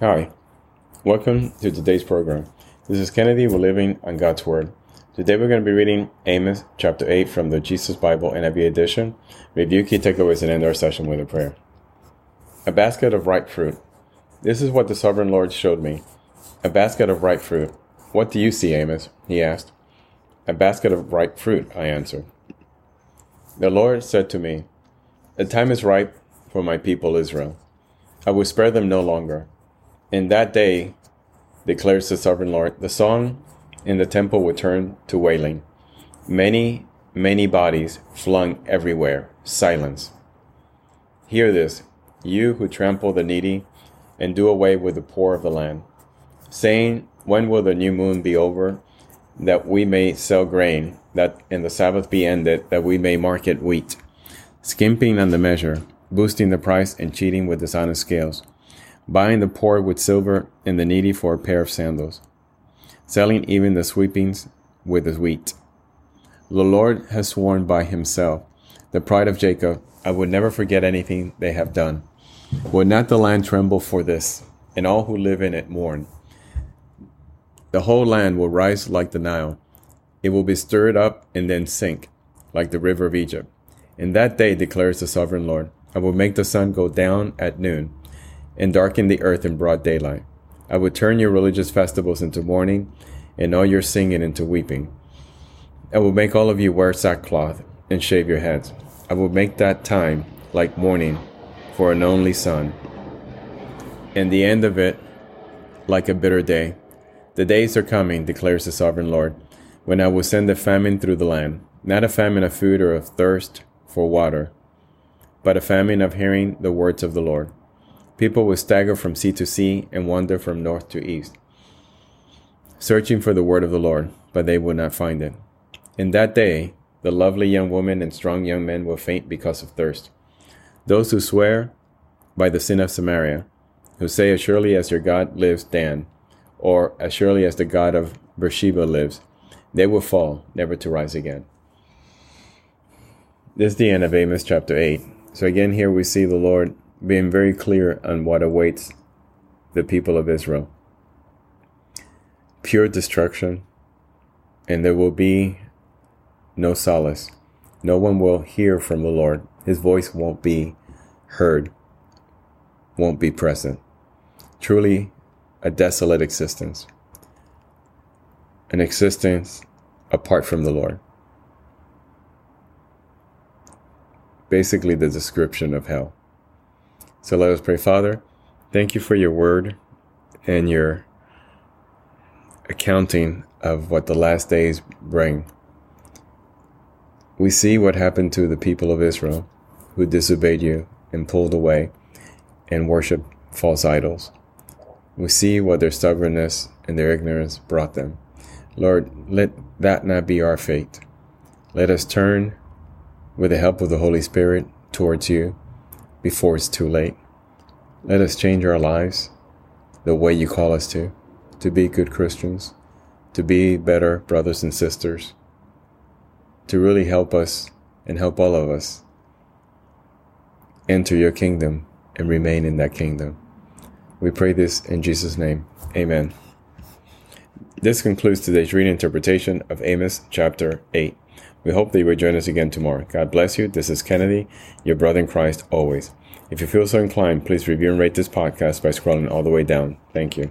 Hi, welcome to today's program. This is Kennedy. We're living on God's Word. Today we're going to be reading Amos chapter 8 from the Jesus Bible NIV edition. Review key takeaways and end our session with a prayer. A basket of ripe fruit. This is what the sovereign Lord showed me. A basket of ripe fruit. What do you see, Amos? He asked. A basket of ripe fruit, I answered. The Lord said to me, The time is ripe for my people Israel. I will spare them no longer. In that day, declares the sovereign Lord, the song in the temple will turn to wailing. Many, many bodies flung everywhere. Silence. Hear this, you who trample the needy and do away with the poor of the land, saying, When will the new moon be over, that we may sell grain, that and the Sabbath be ended, that we may market wheat, skimping on the measure, boosting the price and cheating with dishonest scales, buying the poor with silver and the needy for a pair of sandals, selling even the sweepings with the wheat. The Lord has sworn by himself, the pride of Jacob, I would never forget anything they have done. Would not the land tremble for this, and all who live in it mourn? The whole land will rise like the Nile. It will be stirred up and then sink, like the river of Egypt. In that day, declares the sovereign Lord, I will make the sun go down at noon and darken the earth in broad daylight. I will turn your religious festivals into mourning and all your singing into weeping. I will make all of you wear sackcloth and shave your heads. I will make that time like mourning for an only son, and the end of it like a bitter day. The days are coming, declares the sovereign Lord, when I will send a famine through the land, not a famine of food or of thirst for water, but a famine of hearing the words of the Lord. People will stagger from sea to sea and wander from north to east, searching for the word of the Lord, but they will not find it. In that day, the lovely young woman and strong young men will faint because of thirst. Those who swear by the sin of Samaria, who say, As surely as your God lives, Dan, or as surely as the God of Beersheba lives, they will fall, never to rise again. This is the end of Amos chapter 8. So again, here we see the Lord being very clear on what awaits the people of Israel pure destruction, and there will be no solace. No one will hear from the Lord. His voice won't be heard, won't be present. Truly, a desolate existence, an existence apart from the Lord. Basically, the description of hell. So let us pray. Father, thank you for your word and your accounting of what the last days bring. We see what happened to the people of Israel who disobeyed you and pulled away and worshiped false idols. We see what their stubbornness and their ignorance brought them. Lord, let that not be our fate. Let us turn with the help of the Holy Spirit towards you before it's too late. Let us change our lives the way you call us to, to be good Christians, to be better brothers and sisters, to really help us and help all of us enter your kingdom and remain in that kingdom. We pray this in Jesus' name. Amen. This concludes today's reading interpretation of Amos chapter 8. We hope that you will join us again tomorrow. God bless you. This is Kennedy, your brother in Christ always. If you feel so inclined, please review and rate this podcast by scrolling all the way down. Thank you.